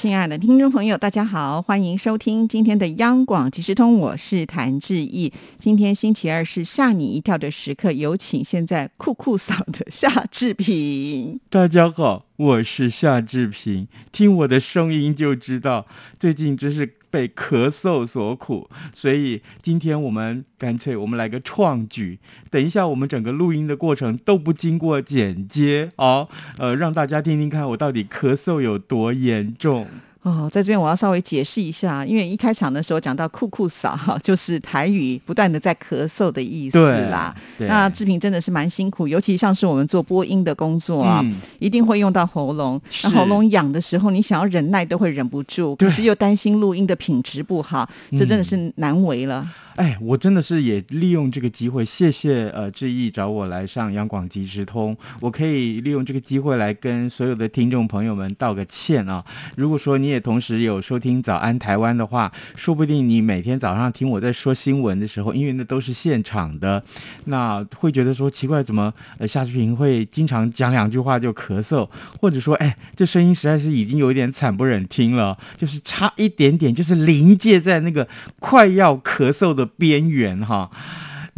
亲爱的听众朋友，大家好，欢迎收听今天的央广即时通，我是谭志毅。今天星期二是吓你一跳的时刻，有请现在酷酷嗓的夏志平。大家好，我是夏志平，听我的声音就知道，最近真是被咳嗽所苦，所以今天我们干脆我们来个创举，等一下我们整个录音的过程都不经过剪接哦，呃，让大家听听看我到底咳嗽有多严重。哦，在这边我要稍微解释一下，因为一开场的时候讲到“酷酷嫂”哈，就是台语不断的在咳嗽的意思啦。那志平真的是蛮辛苦，尤其像是我们做播音的工作啊，一定会用到喉咙。那喉咙痒的时候，你想要忍耐都会忍不住，可是又担心录音的品质不好，这真的是难为了。哎，我真的是也利用这个机会，谢谢呃志毅找我来上央广即时通，我可以利用这个机会来跟所有的听众朋友们道个歉啊。如果说你也同时有收听早安台湾的话，说不定你每天早上听我在说新闻的时候，因为那都是现场的，那会觉得说奇怪，怎么呃夏志平会经常讲两句话就咳嗽，或者说哎这声音实在是已经有点惨不忍听了，就是差一点点，就是临界在那个快要咳嗽的。边缘哈。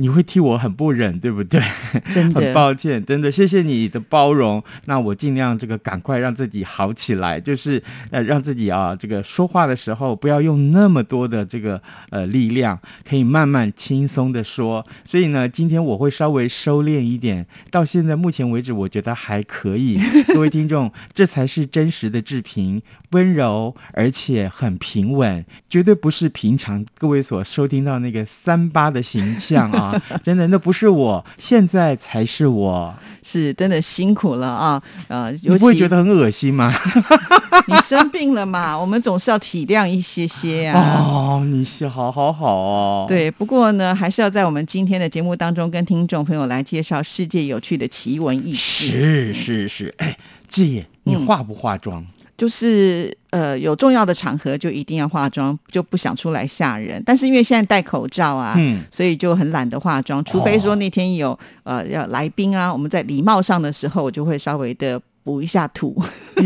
你会替我很不忍，对不对？真的，很抱歉，真的，谢谢你的包容。那我尽量这个赶快让自己好起来，就是呃让自己啊这个说话的时候不要用那么多的这个呃力量，可以慢慢轻松的说。所以呢，今天我会稍微收敛一点。到现在目前为止，我觉得还可以。各位听众，这才是真实的志平，温柔而且很平稳，绝对不是平常各位所收听到那个三八的形象啊。真的，那不是我，现在才是我，是真的辛苦了啊！呃，你不会觉得很恶心吗？你生病了嘛？我们总是要体谅一些些呀。哦，你是好好好哦。对，不过呢，还是要在我们今天的节目当中，跟听众朋友来介绍世界有趣的奇闻异事。是是是，哎，志野，你化不化妆？就是呃，有重要的场合就一定要化妆，就不想出来吓人。但是因为现在戴口罩啊，嗯，所以就很懒得化妆。除非说那天有呃要来宾啊，我们在礼貌上的时候，我就会稍微的补一下图。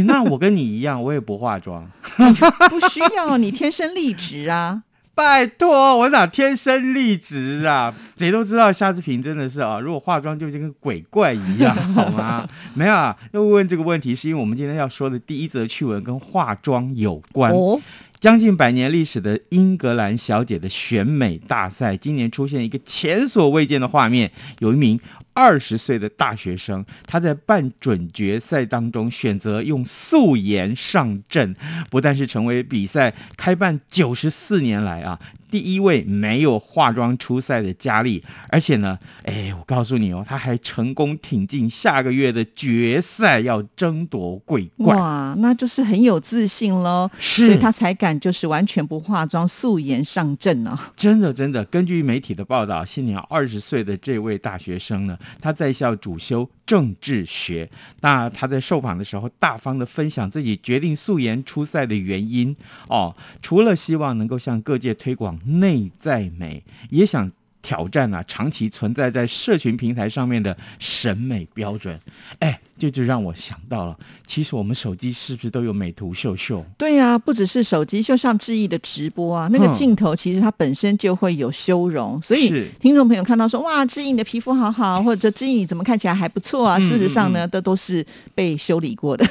那我跟你一样，我也不化妆，不需要，你天生丽质啊。拜托，我哪天生丽质啊？谁都知道夏志平真的是啊，如果化妆就跟鬼怪一样，好吗？没有啊，要问这个问题，是因为我们今天要说的第一则趣闻跟化妆有关。哦，将近百年历史的英格兰小姐的选美大赛，今年出现一个前所未见的画面，有一名。二十岁的大学生，他在半准决赛当中选择用素颜上阵，不但是成为比赛开办九十四年来啊。第一位没有化妆出赛的佳丽，而且呢，哎，我告诉你哦，她还成功挺进下个月的决赛，要争夺桂冠。哇，那就是很有自信喽，所以她才敢就是完全不化妆素颜上阵呢。真的，真的，根据媒体的报道，现年二十岁的这位大学生呢，他在校主修政治学。那他在受访的时候，大方的分享自己决定素颜出赛的原因哦，除了希望能够向各界推广。内在美也想挑战啊，长期存在在社群平台上面的审美标准，哎，这就让我想到了，其实我们手机是不是都有美图秀秀？对呀，不只是手机，就像志毅的直播啊，那个镜头其实它本身就会有修容，所以听众朋友看到说哇，志毅你的皮肤好好，或者志毅你怎么看起来还不错啊？事实上呢，这都是被修理过的。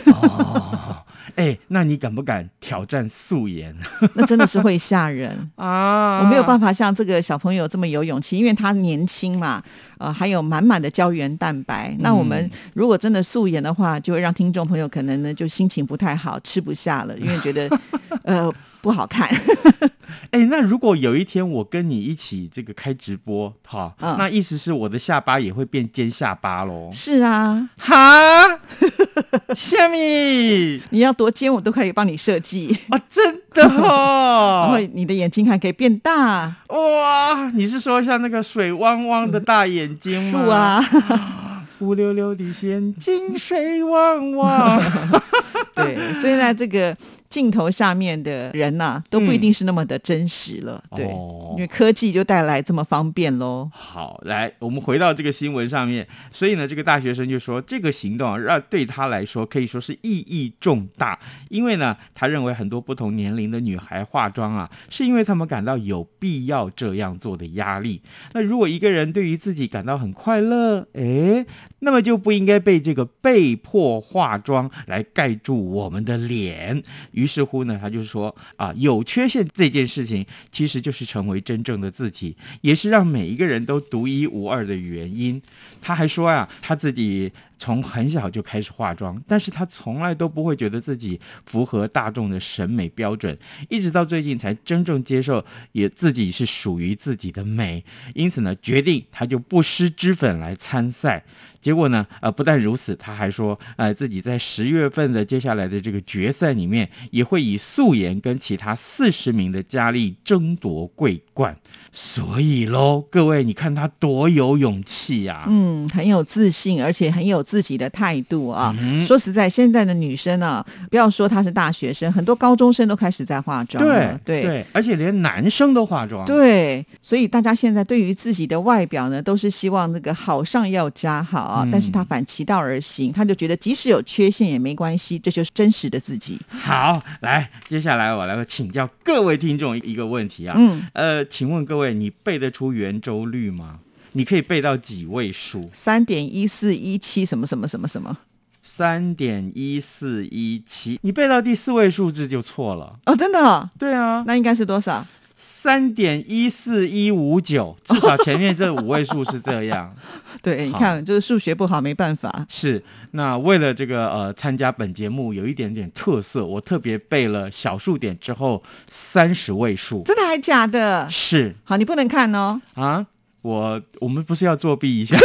哎，那你敢不敢挑战素颜？那真的是会吓人 啊！我没有办法像这个小朋友这么有勇气，因为他年轻嘛，呃，还有满满的胶原蛋白。那我们如果真的素颜的话，就会让听众朋友可能呢就心情不太好，吃不下了，因为觉得 呃不好看。哎，那如果有一天我跟你一起这个开直播，哈，那意思是我的下巴也会变尖下巴喽？是啊，哈，虾米，你要多尖我都可以帮你设计啊，真的哦，然后你的眼睛还可以变大哇！你是说像那个水汪汪的大眼睛吗？是啊。乌溜溜的眼睛水汪汪。对，所以呢这个。镜头下面的人呐，都不一定是那么的真实了，对，因为科技就带来这么方便喽。好，来，我们回到这个新闻上面，所以呢，这个大学生就说，这个行动让对他来说可以说是意义重大，因为呢，他认为很多不同年龄的女孩化妆啊，是因为他们感到有必要这样做的压力。那如果一个人对于自己感到很快乐，哎，那么就不应该被这个被迫化妆来盖住我们的脸。于于是乎呢，他就是说啊，有缺陷这件事情，其实就是成为真正的自己，也是让每一个人都独一无二的原因。他还说啊，他自己。从很小就开始化妆，但是他从来都不会觉得自己符合大众的审美标准，一直到最近才真正接受也自己是属于自己的美，因此呢，决定他就不施脂粉来参赛。结果呢，呃，不但如此，他还说，呃，自己在十月份的接下来的这个决赛里面，也会以素颜跟其他四十名的佳丽争夺桂冠。所以喽，各位，你看他多有勇气呀！嗯，很有自信，而且很有自己的态度啊。说实在，现在的女生啊，不要说她是大学生，很多高中生都开始在化妆。对对，而且连男生都化妆。对，所以大家现在对于自己的外表呢，都是希望那个好上要加好啊。但是他反其道而行，他就觉得即使有缺陷也没关系，这就是真实的自己。好，来，接下来我来请教各位听众一个问题啊。嗯，呃，请问各位。你背得出圆周率吗？你可以背到几位数？三点一四一七什么什么什么什么？三点一四一七，你背到第四位数字就错了哦，真的？对啊，那应该是多少？三点一四一五九，至少前面这五位数是这样。对，你看，就是数学不好，没办法。是，那为了这个呃，参加本节目有一点点特色，我特别背了小数点之后三十位数。真的还假的？是。好，你不能看哦。啊，我我们不是要作弊一下？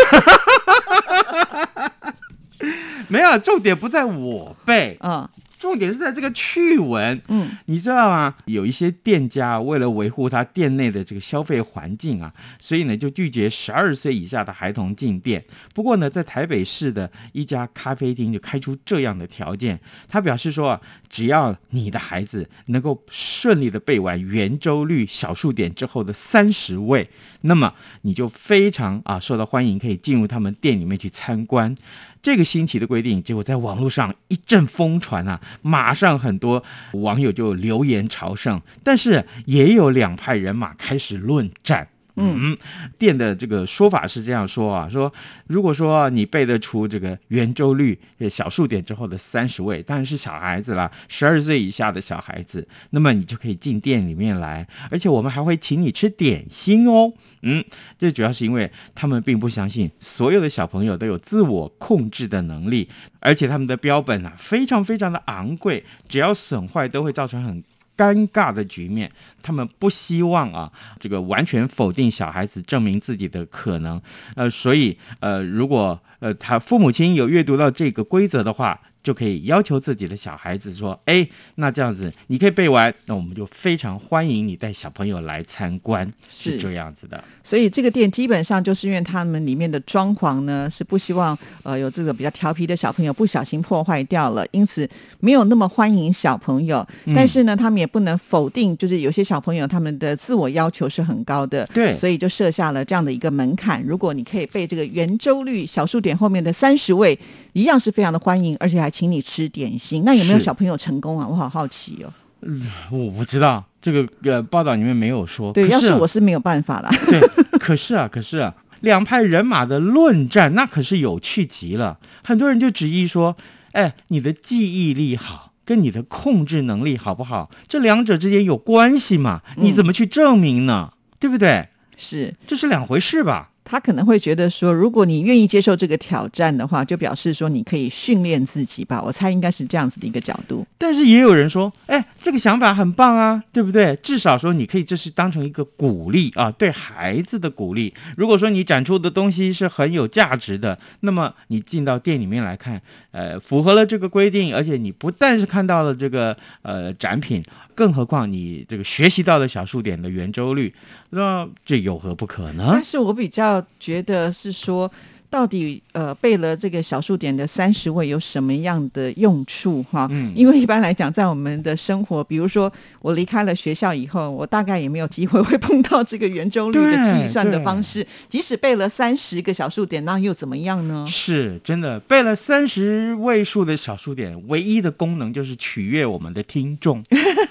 没有，重点不在我背。嗯。重点是在这个趣闻，嗯，你知道吗？有一些店家为了维护他店内的这个消费环境啊，所以呢就拒绝十二岁以下的孩童进店。不过呢，在台北市的一家咖啡厅就开出这样的条件，他表示说，只要你的孩子能够顺利的背完圆周率小数点之后的三十位，那么你就非常啊受到欢迎，可以进入他们店里面去参观。这个新奇的规定，结果在网络上一阵疯传啊！马上很多网友就留言朝圣，但是也有两派人马开始论战。嗯，店的这个说法是这样说啊，说如果说你背得出这个圆周率小数点之后的三十位，当然是小孩子啦，十二岁以下的小孩子，那么你就可以进店里面来，而且我们还会请你吃点心哦。嗯，这主要是因为他们并不相信所有的小朋友都有自我控制的能力，而且他们的标本啊非常非常的昂贵，只要损坏都会造成很。尴尬的局面，他们不希望啊，这个完全否定小孩子证明自己的可能，呃，所以呃，如果呃他父母亲有阅读到这个规则的话。就可以要求自己的小孩子说：“哎，那这样子你可以背完，那我们就非常欢迎你带小朋友来参观，是这样子的。所以这个店基本上就是因为他们里面的装潢呢，是不希望呃有这个比较调皮的小朋友不小心破坏掉了，因此没有那么欢迎小朋友。但是呢，他们也不能否定，就是有些小朋友他们的自我要求是很高的，对，所以就设下了这样的一个门槛。如果你可以背这个圆周率小数点后面的三十位，一样是非常的欢迎，而且还。请你吃点心，那有没有小朋友成功啊？我好好奇哦。嗯，我不知道这个呃报道里面没有说。对，要是我是没有办法了。对，可是啊，可是啊，两派人马的论战那可是有趣极了。很多人就质疑说：“哎，你的记忆力好，跟你的控制能力好不好？这两者之间有关系吗？你怎么去证明呢？对不对？是，这是两回事吧？”他可能会觉得说，如果你愿意接受这个挑战的话，就表示说你可以训练自己吧。我猜应该是这样子的一个角度。但是也有人说，哎，这个想法很棒啊，对不对？至少说你可以这是当成一个鼓励啊，对孩子的鼓励。如果说你展出的东西是很有价值的，那么你进到店里面来看，呃，符合了这个规定，而且你不但是看到了这个呃展品。更何况你这个学习到的小数点的圆周率，那这有何不可呢？但是我比较觉得是说，到底呃背了这个小数点的三十位有什么样的用处哈？嗯，因为一般来讲，在我们的生活，比如说我离开了学校以后，我大概也没有机会会碰到这个圆周率的计算的方式。即使背了三十个小数点，那又怎么样呢？是真的背了三十位数的小数点，唯一的功能就是取悦我们的听众。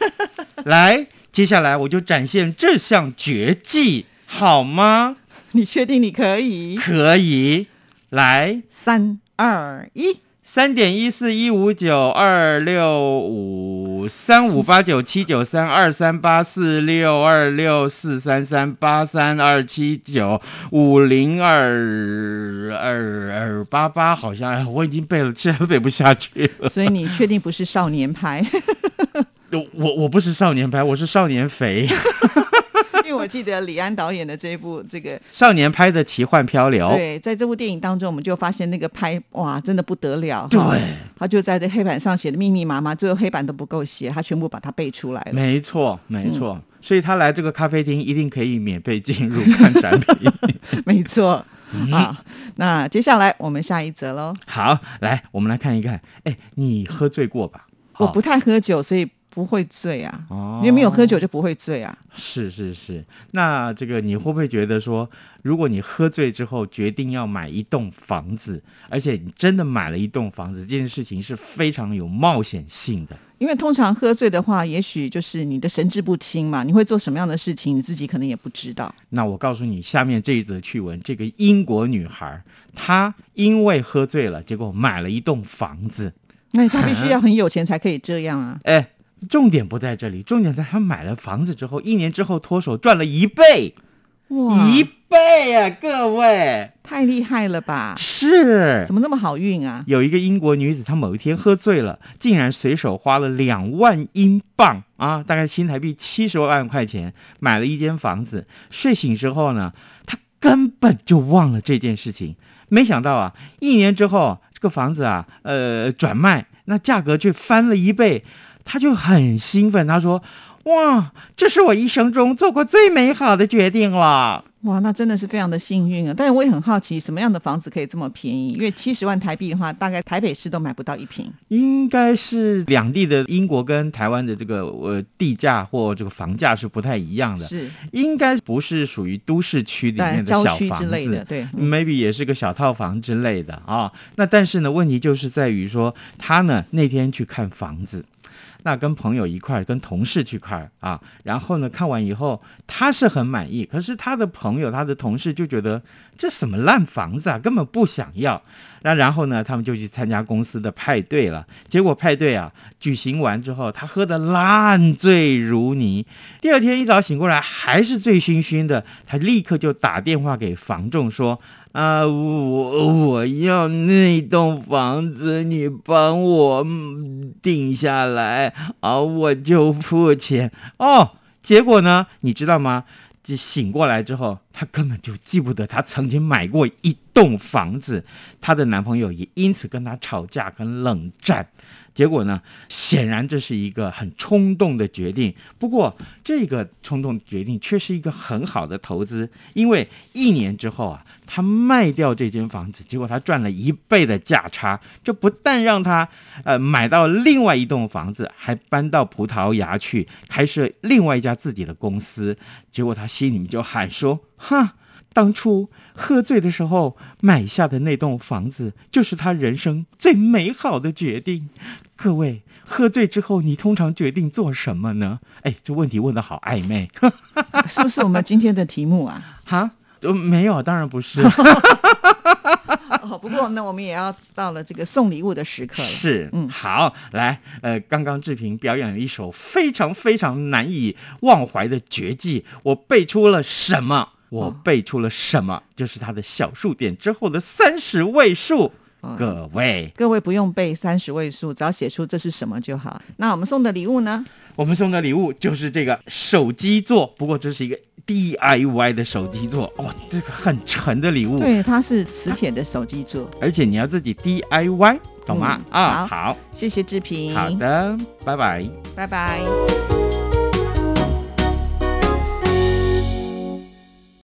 来，接下来我就展现这项绝技，好吗？你确定你可以？可以。来，三二一，三点一四一五九二六五三五八九七九三二三八四六二六四三三八三二七九五零二二二八八，好像哎我已经背了，现在背不下去了。所以你确定不是少年派？我我不是少年派，我是少年肥。我记得李安导演的这一部这个少年拍的奇幻漂流，对，在这部电影当中，我们就发现那个拍哇，真的不得了。对，他就在这黑板上写的密密麻麻，最后黑板都不够写，他全部把它背出来了。没错，没错。所以他来这个咖啡厅一定可以免费进入看展品。没错。好，那接下来我们下一则喽。好，来，我们来看一看。哎，你喝醉过吧？我不太喝酒，所以。不会醉啊，因为没有喝酒就不会醉啊。是是是，那这个你会不会觉得说，如果你喝醉之后决定要买一栋房子，而且你真的买了一栋房子，这件事情是非常有冒险性的。因为通常喝醉的话，也许就是你的神志不清嘛，你会做什么样的事情，你自己可能也不知道。那我告诉你，下面这一则趣闻，这个英国女孩她因为喝醉了，结果买了一栋房子。那她必须要很有钱才可以这样啊？哎。重点不在这里，重点在他买了房子之后，一年之后脱手赚了一倍，哇，一倍啊！各位，太厉害了吧？是，怎么那么好运啊？有一个英国女子，她某一天喝醉了，竟然随手花了两万英镑啊，大概新台币七十万块钱，买了一间房子。睡醒之后呢，她根本就忘了这件事情。没想到啊，一年之后，这个房子啊，呃，转卖，那价格却翻了一倍。他就很兴奋，他说：“哇，这是我一生中做过最美好的决定了。”哇，那真的是非常的幸运啊！但是我也很好奇，什么样的房子可以这么便宜？因为七十万台币的话，大概台北市都买不到一平。应该是两地的英国跟台湾的这个呃地价或这个房价是不太一样的，是应该不是属于都市区里面的小房子，对，maybe 也是个小套房之类的啊。那但是呢，问题就是在于说，他呢那天去看房子。那跟朋友一块儿，跟同事去看啊，然后呢，看完以后他是很满意，可是他的朋友、他的同事就觉得这什么烂房子啊，根本不想要。那然后呢，他们就去参加公司的派对了。结果派对啊举行完之后，他喝得烂醉如泥，第二天一早醒过来还是醉醺醺的，他立刻就打电话给房仲说。啊，我我要那栋房子，你帮我定下来啊，我就付钱哦。结果呢，你知道吗？就醒过来之后，她根本就记不得她曾经买过一栋房子，她的男朋友也因此跟她吵架跟冷战。结果呢？显然这是一个很冲动的决定。不过，这个冲动决定却是一个很好的投资，因为一年之后啊，他卖掉这间房子，结果他赚了一倍的价差。这不但让他呃买到另外一栋房子，还搬到葡萄牙去开设另外一家自己的公司。结果他心里面就喊说：“哈。”当初喝醉的时候买下的那栋房子，就是他人生最美好的决定。各位，喝醉之后你通常决定做什么呢？哎，这问题问的好暧昧，是不是我们今天的题目啊？哈，都没有，当然不是。哦，不过那我们也要到了这个送礼物的时刻了。是，嗯，好，来，呃，刚刚志平表演了一首非常非常难以忘怀的绝技，我背出了什么？我背出了什么？就是它的小数点之后的三十位数。各位，各位不用背三十位数，只要写出这是什么就好。那我们送的礼物呢？我们送的礼物就是这个手机座，不过这是一个 DIY 的手机座哦，这个很沉的礼物。对，它是磁铁的手机座，而且你要自己 DIY，懂吗？啊，好，谢谢志平。好的，拜拜，拜拜。